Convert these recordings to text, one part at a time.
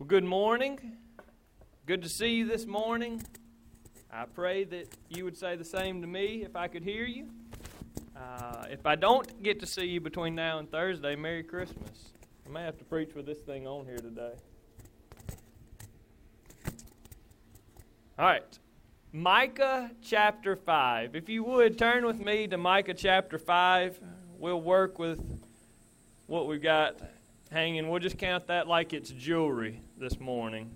Well, good morning. Good to see you this morning. I pray that you would say the same to me if I could hear you. Uh, if I don't get to see you between now and Thursday, Merry Christmas. I may have to preach with this thing on here today. All right. Micah chapter 5. If you would, turn with me to Micah chapter 5. We'll work with what we've got hanging. We'll just count that like it's jewelry this morning.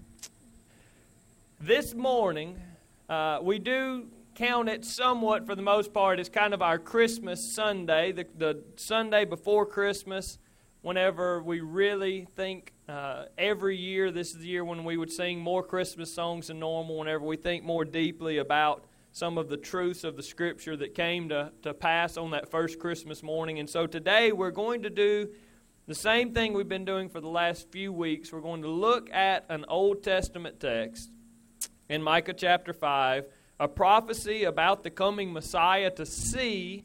This morning, uh, we do count it somewhat for the most part as kind of our Christmas Sunday, the, the Sunday before Christmas, whenever we really think uh, every year, this is the year when we would sing more Christmas songs than normal, whenever we think more deeply about some of the truths of the Scripture that came to, to pass on that first Christmas morning. And so today we're going to do the same thing we've been doing for the last few weeks. We're going to look at an Old Testament text in Micah chapter 5, a prophecy about the coming Messiah to see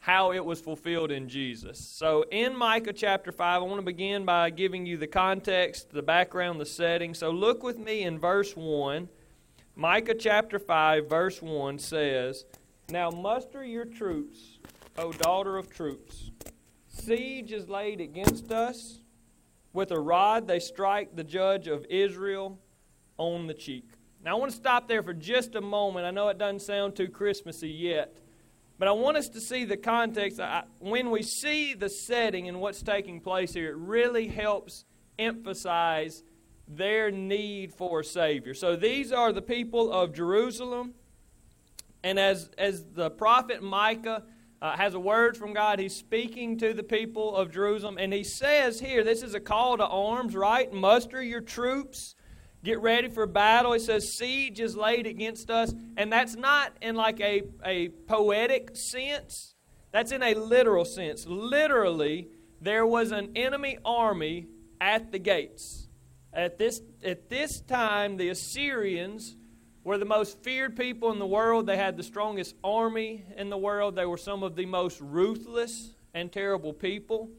how it was fulfilled in Jesus. So, in Micah chapter 5, I want to begin by giving you the context, the background, the setting. So, look with me in verse 1. Micah chapter 5, verse 1 says, Now muster your troops, O daughter of troops. Siege is laid against us. With a rod they strike the judge of Israel on the cheek. Now, I want to stop there for just a moment. I know it doesn't sound too Christmassy yet, but I want us to see the context. I, when we see the setting and what's taking place here, it really helps emphasize their need for a Savior. So, these are the people of Jerusalem. And as, as the prophet Micah uh, has a word from God. He's speaking to the people of Jerusalem, and he says here, this is a call to arms, right? Muster your troops. Get ready for battle. He says, siege is laid against us. And that's not in like a, a poetic sense, that's in a literal sense. Literally, there was an enemy army at the gates. At this, at this time, the Assyrians were the most feared people in the world. They had the strongest army in the world. They were some of the most ruthless and terrible people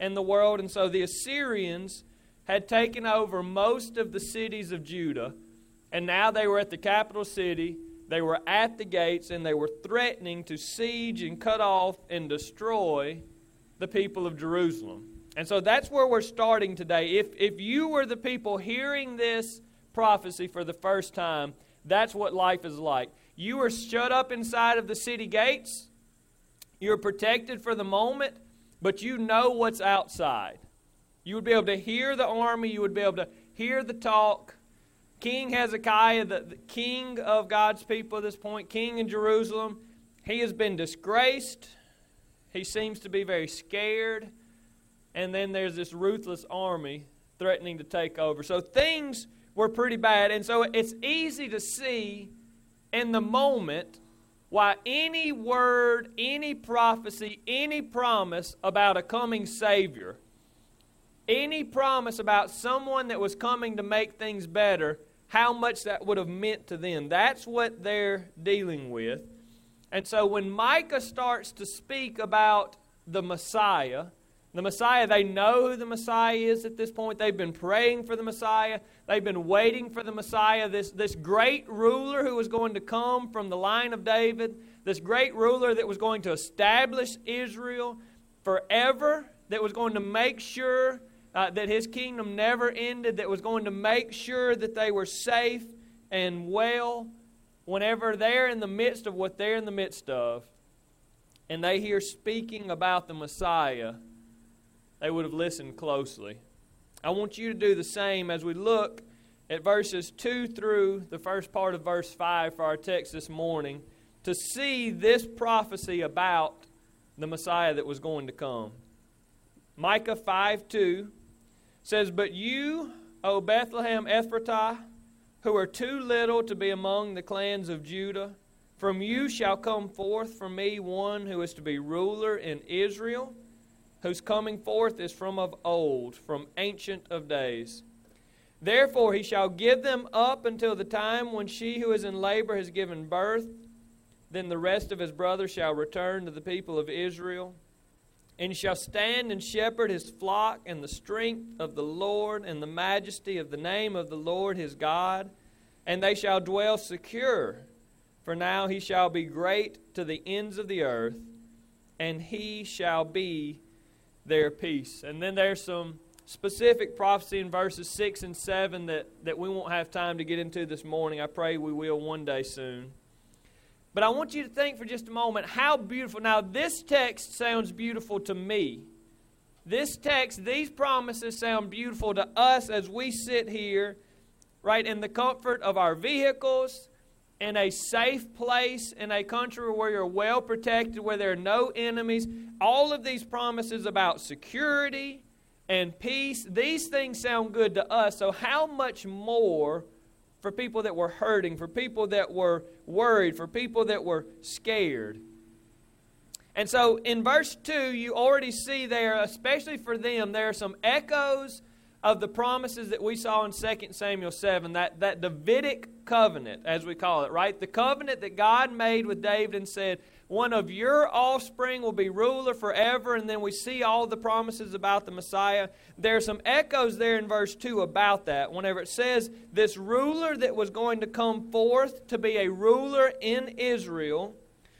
in the world. And so the Assyrians had taken over most of the cities of Judah. And now they were at the capital city. They were at the gates and they were threatening to siege and cut off and destroy the people of Jerusalem. And so that's where we're starting today. If, if you were the people hearing this prophecy for the first time, that's what life is like. You are shut up inside of the city gates. You're protected for the moment, but you know what's outside. You would be able to hear the army, you would be able to hear the talk. King Hezekiah, the, the king of God's people at this point, king in Jerusalem, he has been disgraced. He seems to be very scared. And then there's this ruthless army threatening to take over. So things were pretty bad. And so it's easy to see in the moment why any word, any prophecy, any promise about a coming Savior, any promise about someone that was coming to make things better, how much that would have meant to them. That's what they're dealing with. And so when Micah starts to speak about the Messiah, the Messiah, they know who the Messiah is at this point. They've been praying for the Messiah. They've been waiting for the Messiah, this, this great ruler who was going to come from the line of David, this great ruler that was going to establish Israel forever, that was going to make sure uh, that his kingdom never ended, that was going to make sure that they were safe and well whenever they're in the midst of what they're in the midst of, and they hear speaking about the Messiah they would have listened closely. I want you to do the same as we look at verses 2 through the first part of verse 5 for our text this morning to see this prophecy about the Messiah that was going to come. Micah 5 2 says, But you, O Bethlehem Ephratah, who are too little to be among the clans of Judah, from you shall come forth for me one who is to be ruler in Israel whose coming forth is from of old, from ancient of days. Therefore he shall give them up until the time when she who is in labor has given birth. Then the rest of his brothers shall return to the people of Israel. and shall stand and shepherd his flock in the strength of the Lord and the majesty of the name of the Lord his God, and they shall dwell secure. For now he shall be great to the ends of the earth, and he shall be their peace. And then there's some specific prophecy in verses 6 and 7 that, that we won't have time to get into this morning. I pray we will one day soon. But I want you to think for just a moment how beautiful. Now, this text sounds beautiful to me. This text, these promises sound beautiful to us as we sit here, right, in the comfort of our vehicles, in a safe place, in a country where you're well protected, where there are no enemies. All of these promises about security and peace, these things sound good to us. So, how much more for people that were hurting, for people that were worried, for people that were scared. And so in verse 2, you already see there, especially for them, there are some echoes of the promises that we saw in 2 Samuel 7, that, that Davidic covenant, as we call it, right? The covenant that God made with David and said, one of your offspring will be ruler forever. And then we see all the promises about the Messiah. There are some echoes there in verse 2 about that. Whenever it says this ruler that was going to come forth to be a ruler in Israel,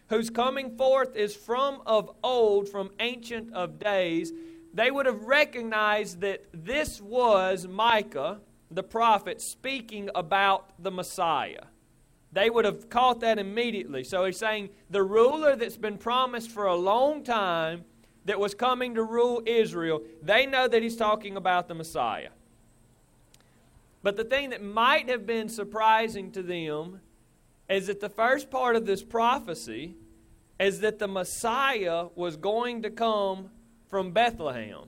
whose coming forth is from of old, from ancient of days, they would have recognized that this was Micah, the prophet, speaking about the Messiah they would have caught that immediately. So he's saying the ruler that's been promised for a long time that was coming to rule Israel, they know that he's talking about the Messiah. But the thing that might have been surprising to them is that the first part of this prophecy is that the Messiah was going to come from Bethlehem.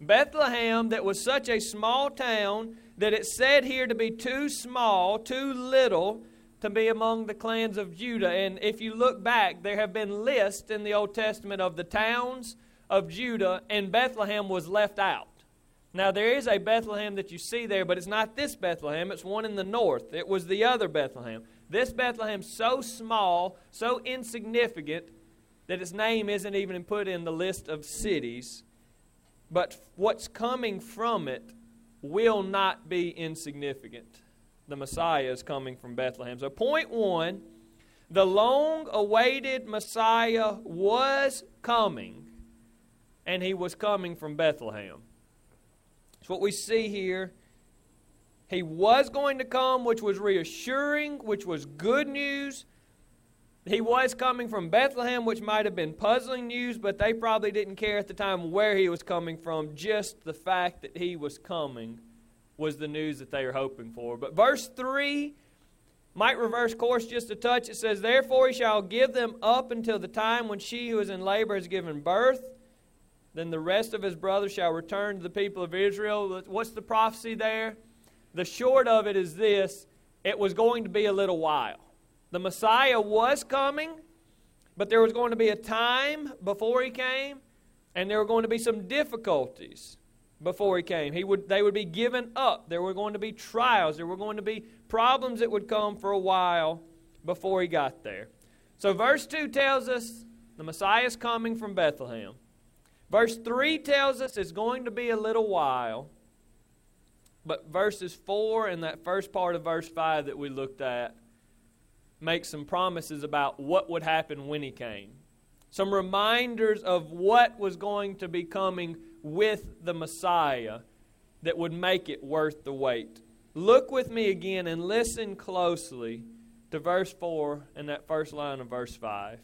Bethlehem, that was such a small town that it's said here to be too small, too little to be among the clans of Judah. And if you look back, there have been lists in the Old Testament of the towns of Judah, and Bethlehem was left out. Now, there is a Bethlehem that you see there, but it's not this Bethlehem. It's one in the north. It was the other Bethlehem. This Bethlehem so small, so insignificant, that its name isn't even put in the list of cities. But what's coming from it will not be insignificant the Messiah is coming from Bethlehem. So, point one the long awaited Messiah was coming, and he was coming from Bethlehem. That's what we see here. He was going to come, which was reassuring, which was good news. He was coming from Bethlehem, which might have been puzzling news, but they probably didn't care at the time where he was coming from, just the fact that he was coming was the news that they were hoping for. But verse 3 might reverse course just a touch. It says, Therefore he shall give them up until the time when she who is in labor has given birth. Then the rest of his brothers shall return to the people of Israel. What's the prophecy there? The short of it is this it was going to be a little while. The Messiah was coming, but there was going to be a time before he came, and there were going to be some difficulties before he came. He would, they would be given up. There were going to be trials. There were going to be problems that would come for a while before he got there. So, verse 2 tells us the Messiah is coming from Bethlehem. Verse 3 tells us it's going to be a little while. But verses 4 and that first part of verse 5 that we looked at make some promises about what would happen when he came. Some reminders of what was going to be coming with the Messiah that would make it worth the wait. Look with me again and listen closely to verse 4 and that first line of verse 5.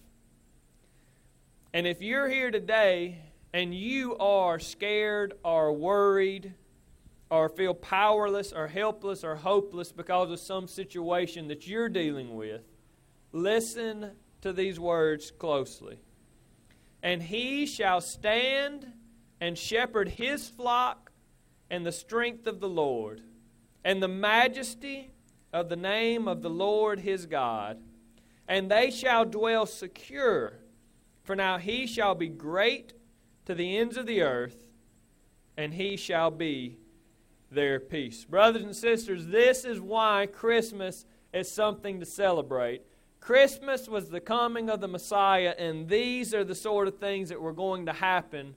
And if you're here today and you are scared or worried or feel powerless or helpless or hopeless because of some situation that you're dealing with, listen to these words closely. And he shall stand and shepherd his flock in the strength of the Lord and the majesty of the name of the Lord his God. And they shall dwell secure, for now he shall be great to the ends of the earth, and he shall be their peace. Brothers and sisters, this is why Christmas is something to celebrate. Christmas was the coming of the Messiah, and these are the sort of things that were going to happen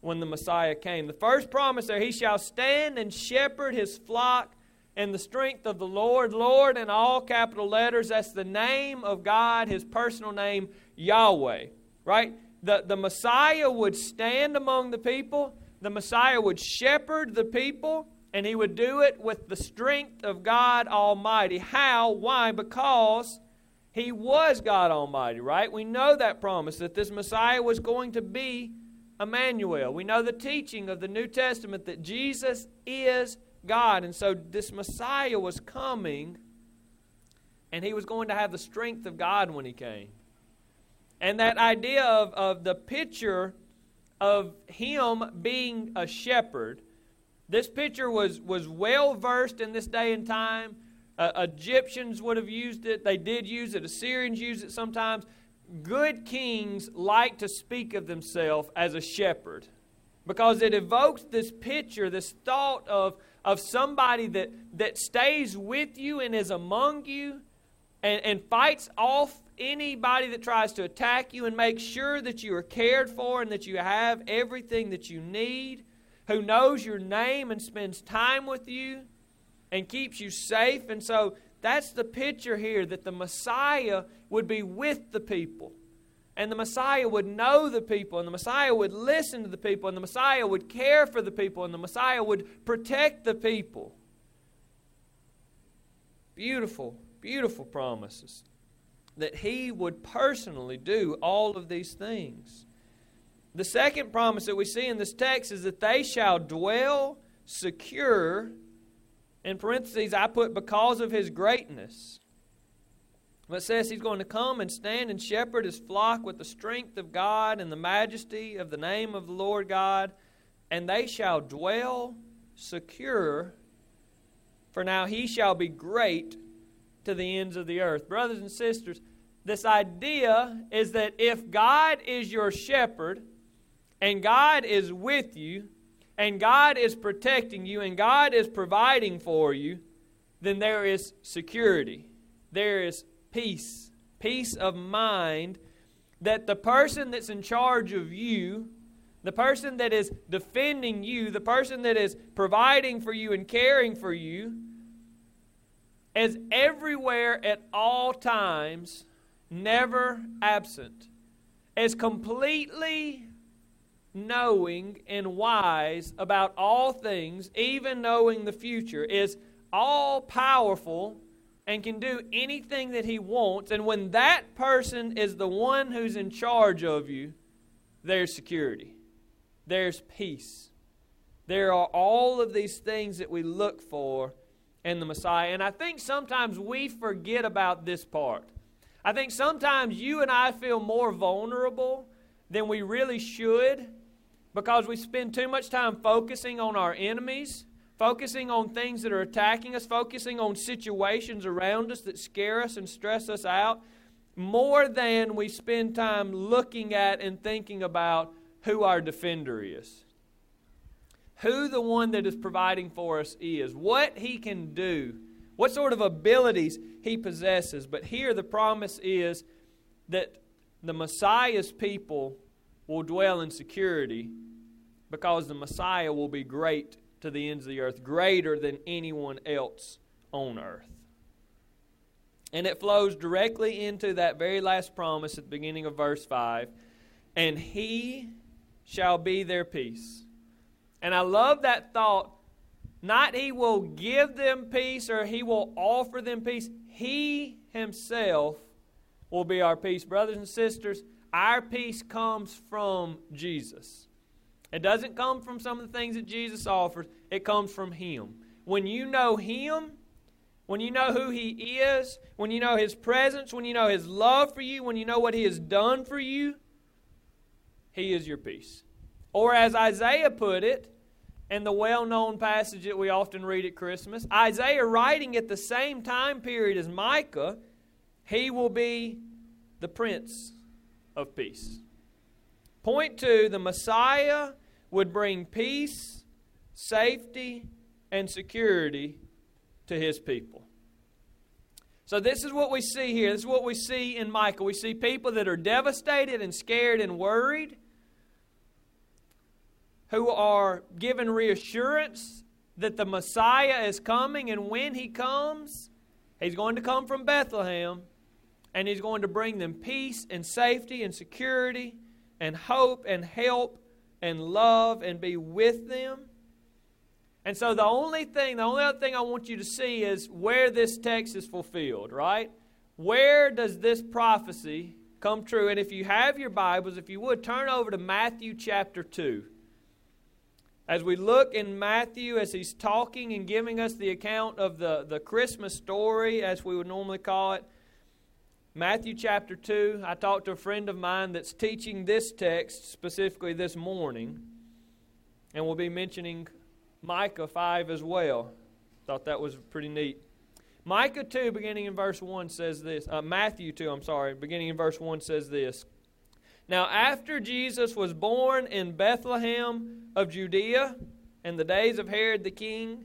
when the Messiah came. The first promise there, he shall stand and shepherd his flock in the strength of the Lord. Lord in all capital letters, that's the name of God, his personal name, Yahweh. Right? The, the Messiah would stand among the people, the Messiah would shepherd the people, and he would do it with the strength of God Almighty. How? Why? Because he was God Almighty, right? We know that promise that this Messiah was going to be Emmanuel. We know the teaching of the New Testament that Jesus is God. And so this Messiah was coming, and he was going to have the strength of God when he came. And that idea of, of the picture of him being a shepherd, this picture was, was well versed in this day and time. Uh, Egyptians would have used it, they did use it, Assyrians used it sometimes. Good kings like to speak of themselves as a shepherd because it evokes this picture, this thought of, of somebody that, that stays with you and is among you and, and fights off anybody that tries to attack you and makes sure that you are cared for and that you have everything that you need, who knows your name and spends time with you and keeps you safe. And so that's the picture here that the Messiah would be with the people. And the Messiah would know the people, and the Messiah would listen to the people, and the Messiah would care for the people, and the Messiah would protect the people. Beautiful, beautiful promises that he would personally do all of these things. The second promise that we see in this text is that they shall dwell secure in parentheses, I put because of his greatness. It says he's going to come and stand and shepherd his flock with the strength of God and the majesty of the name of the Lord God, and they shall dwell secure, for now he shall be great to the ends of the earth. Brothers and sisters, this idea is that if God is your shepherd and God is with you, and God is protecting you and God is providing for you, then there is security. There is peace, peace of mind that the person that's in charge of you, the person that is defending you, the person that is providing for you and caring for you, is everywhere at all times, never absent, is completely knowing and wise about all things, even knowing the future, is all powerful and can do anything that he wants. And when that person is the one who's in charge of you, there's security, there's peace. There are all of these things that we look for in the Messiah. And I think sometimes we forget about this part. I think sometimes you and I feel more vulnerable than we really should because we spend too much time focusing on our enemies, focusing on things that are attacking us, focusing on situations around us that scare us and stress us out, more than we spend time looking at and thinking about who our defender is. Who the one that is providing for us is, what he can do, what sort of abilities he possesses. But here the promise is that the Messiah's people will dwell in security because the Messiah will be great to the ends of the earth, greater than anyone else on earth. And it flows directly into that very last promise at the beginning of verse 5 and he shall be their peace. And I love that thought. Not he will give them peace or he will offer them peace. He himself will be our peace. Brothers and sisters, our peace comes from Jesus. It doesn't come from some of the things that Jesus offers, it comes from Him. When you know Him, when you know who He is, when you know His presence, when you know His love for you, when you know what He has done for you, He is your peace. Or as Isaiah put it, in the well known passage that we often read at Christmas, Isaiah writing at the same time period as Micah, he will be the Prince of Peace. Point two the Messiah would bring peace, safety, and security to his people. So, this is what we see here. This is what we see in Micah. We see people that are devastated and scared and worried. who are given reassurance that the Messiah is coming, and when he comes, he's going to come from Bethlehem, and he's going to bring them peace and safety and security and hope and help and love and be with them. And so the only thing, the only other thing I want you to see is where this text is fulfilled, right? Where does this prophecy come true? And if you have your Bibles, if you would, turn over to Matthew chapter 2. As we look in Matthew, as he's talking and giving us the account of the, the Christmas story, as we would normally call it, Matthew chapter 2, I talked to a friend of mine that's teaching this text specifically this morning, and we'll be mentioning Micah 5 as well. Thought that was pretty neat. Micah 2, beginning in verse 1, says this. Uh, Matthew 2, I'm sorry, beginning in verse 1 says this. Now, after Jesus was born in Bethlehem of Judea, in the days of Herod the king,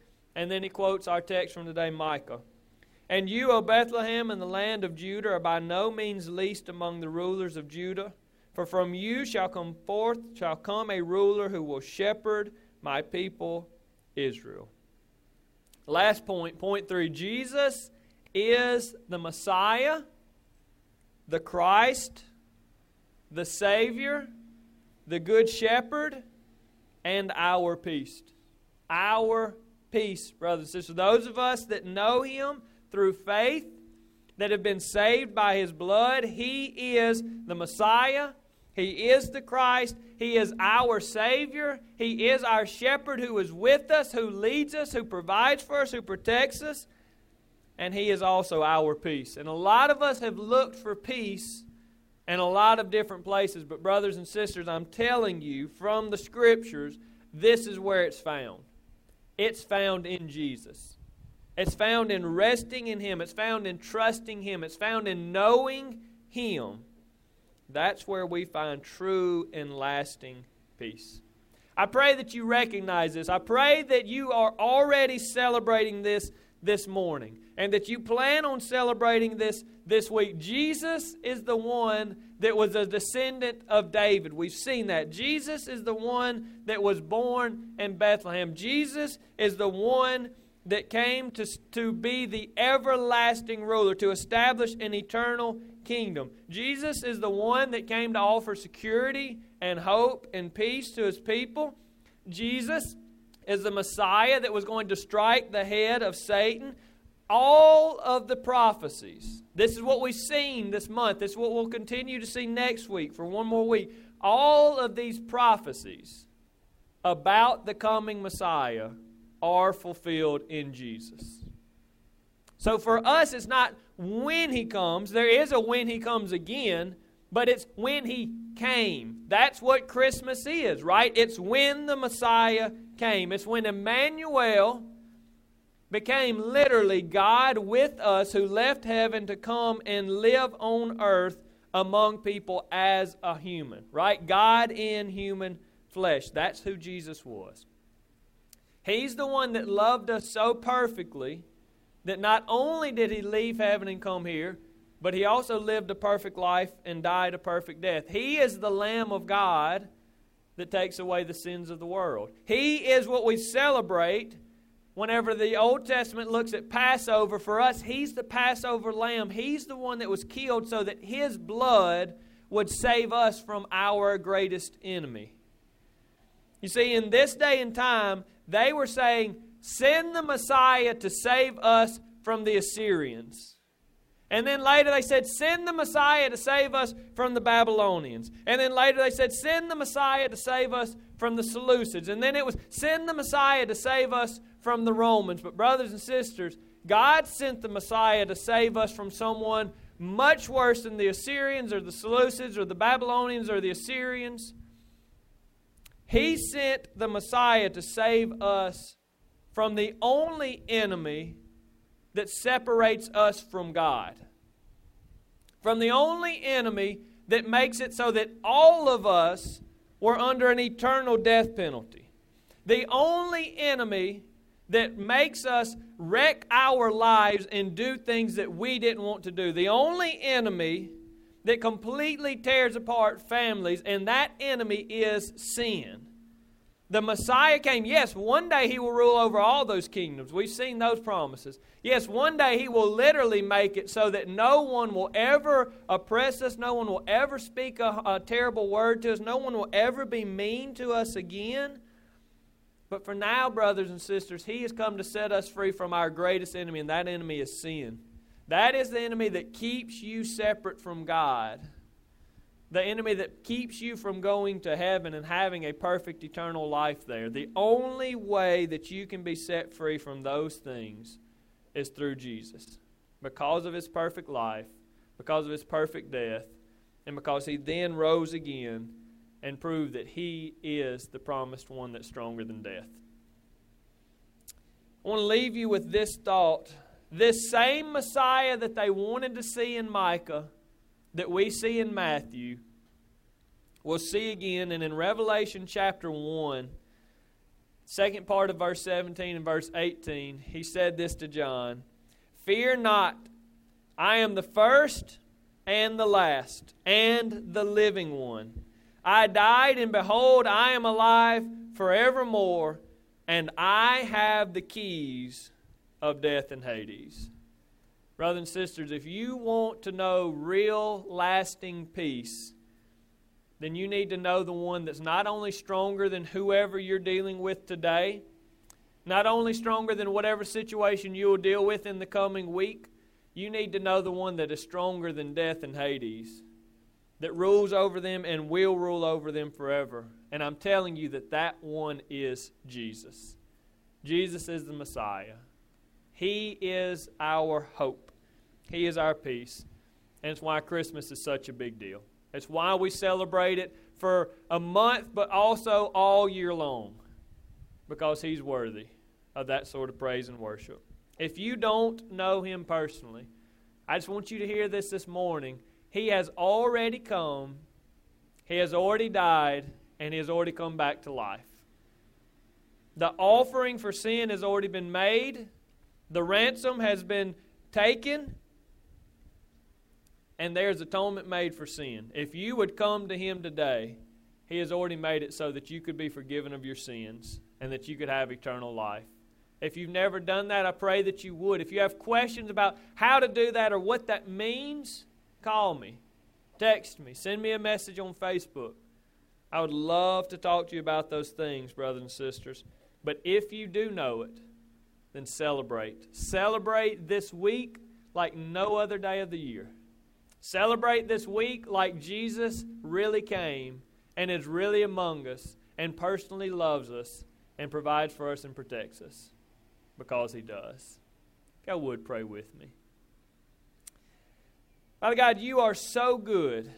and then he quotes our text from today, Micah. And you, O Bethlehem, in the land of Judah, are by no means least among the rulers of Judah, for from you shall come forth shall come a ruler who will shepherd my people Israel. Last point, point three Jesus is the Messiah, the Christ, the Savior, the Good Shepherd, and our peace. Our peace, brothers and sisters. Those of us that know Him through faith, that have been saved by His blood, He is the Messiah. He is the Christ. He is our Savior. He is our shepherd who is with us, who leads us, who provides for us, who protects us. And He is also our peace. And a lot of us have looked for peace in a lot of different places. But, brothers and sisters, I'm telling you from the Scriptures, this is where it's found. It's found in Jesus. It's found in resting in Him. It's found in trusting Him. It's found in knowing Him. That's where we find true and lasting peace. I pray that you recognize this. I pray that you are already celebrating this this morning and that you plan on celebrating this this week. Jesus is the one that was a descendant of David. We've seen that. Jesus is the one that was born in Bethlehem. Jesus is the one that came to, to be the everlasting ruler, to establish an eternal kingdom. Jesus is the one that came to offer security and hope and peace to his people. Jesus is the Messiah that was going to strike the head of Satan. All of the prophecies, this is what we've seen this month, this is what we'll continue to see next week for one more week. All of these prophecies about the coming Messiah are fulfilled in Jesus. So for us, it's not when he comes. There is a when he comes again, but it's when he came. That's what Christmas is, right? It's when the Messiah came. It's when Emmanuel became literally God with us who left heaven to come and live on earth among people as a human, right? God in human flesh. That's who Jesus was. He's the one that loved us so perfectly that not only did he leave heaven and come here, but he also lived a perfect life and died a perfect death. He is the Lamb of God that takes away the sins of the world. He is what we celebrate whenever the Old Testament looks at Passover. For us, He's the Passover lamb. He's the one that was killed so that His blood would save us from our greatest enemy. You see, in this day and time, they were saying, Send the Messiah to save us from the Assyrians. And then later they said, Send the Messiah to save us from the Babylonians. And then later they said, Send the Messiah to save us from the Seleucids. And then it was, Send the Messiah to save us from the Romans. But, brothers and sisters, God sent the Messiah to save us from someone much worse than the Assyrians or the Seleucids or the Babylonians or the Assyrians. He sent the Messiah to save us from the only enemy that separates us from God. From the only enemy that makes it so that all of us were under an eternal death penalty. The only enemy that makes us wreck our lives and do things that we didn't want to do. The only enemy that completely tears apart families, and that enemy is sin. The Messiah came. Yes, one day he will rule over all those kingdoms. We've seen those promises. Yes, one day he will literally make it so that no one will ever oppress us, no one will ever speak a, a terrible word to us, no one will ever be mean to us again. But for now, brothers and sisters, he has come to set us free from our greatest enemy, and that enemy is sin. That is the enemy that keeps you separate from God the enemy that keeps you from going to heaven and having a perfect eternal life there. The only way that you can be set free from those things is through Jesus. Because of his perfect life, because of his perfect death, and because he then rose again and proved that he is the promised one that's stronger than death. I want to leave you with this thought. This same Messiah that they wanted to see in Micah that we see in Matthew, we'll see again. And in Revelation chapter 1, second part of verse 17 and verse 18, he said this to John Fear not, I am the first and the last and the living one. I died, and behold, I am alive forevermore, and I have the keys of death and Hades. Brothers and sisters, if you want to know real, lasting peace, then you need to know the one that's not only stronger than whoever you're dealing with today, not only stronger than whatever situation you will deal with in the coming week, you need to know the one that is stronger than death and Hades, that rules over them and will rule over them forever. And I'm telling you that that one is Jesus. Jesus is the Messiah. He is our hope. He is our peace. And it's why Christmas is such a big deal. It's why we celebrate it for a month, but also all year long. Because He's worthy of that sort of praise and worship. If you don't know Him personally, I just want you to hear this this morning. He has already come, He has already died, and He has already come back to life. The offering for sin has already been made, the ransom has been taken, and there's atonement made for sin. If you would come to Him today, He has already made it so that you could be forgiven of your sins and that you could have eternal life. If you've never done that, I pray that you would. If you have questions about how to do that or what that means, call me, text me, send me a message on Facebook. I would love to talk to you about those things, brothers and sisters. But if you do know it, then celebrate. Celebrate this week like no other day of the year. Celebrate this week like Jesus really came and is really among us and personally loves us and provides for us and protects us because he does. God would pray with me. Father God, you are so good.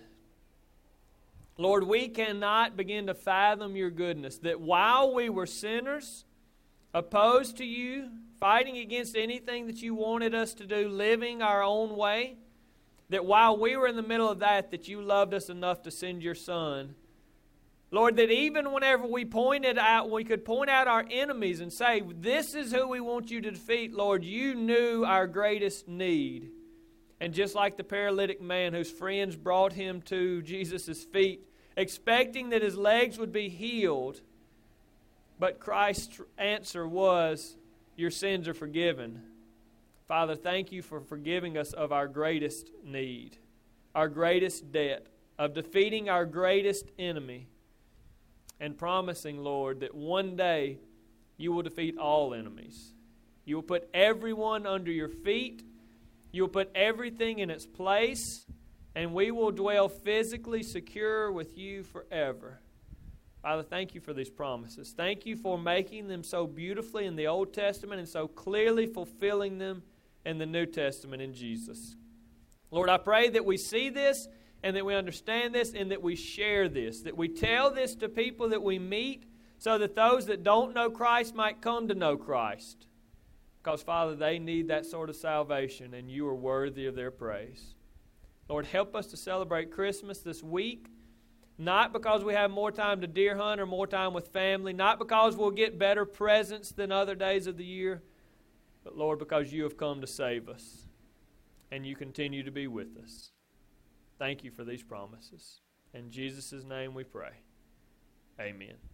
Lord, we cannot begin to fathom your goodness. That while we were sinners, opposed to you, fighting against anything that you wanted us to do, living our own way, that while we were in the middle of that, that you loved us enough to send your son. Lord, that even whenever we pointed out, we could point out our enemies and say, This is who we want you to defeat, Lord, you knew our greatest need. And just like the paralytic man whose friends brought him to Jesus' feet, expecting that his legs would be healed, but Christ's answer was, Your sins are forgiven. Father, thank you for forgiving us of our greatest need, our greatest debt, of defeating our greatest enemy, and promising, Lord, that one day you will defeat all enemies. You will put everyone under your feet, you will put everything in its place, and we will dwell physically secure with you forever. Father, thank you for these promises. Thank you for making them so beautifully in the Old Testament and so clearly fulfilling them in the New Testament in Jesus. Lord, I pray that we see this and that we understand this and that we share this, that we tell this to people that we meet so that those that don't know Christ might come to know Christ. Because, Father, they need that sort of salvation, and you are worthy of their praise. Lord, help us to celebrate Christmas this week, not because we have more time to deer hunt or more time with family, not because we'll get better presents than other days of the year, but, Lord, because you have come to save us, and you continue to be with us. Thank you for these promises. In Jesus' name we pray. Amen.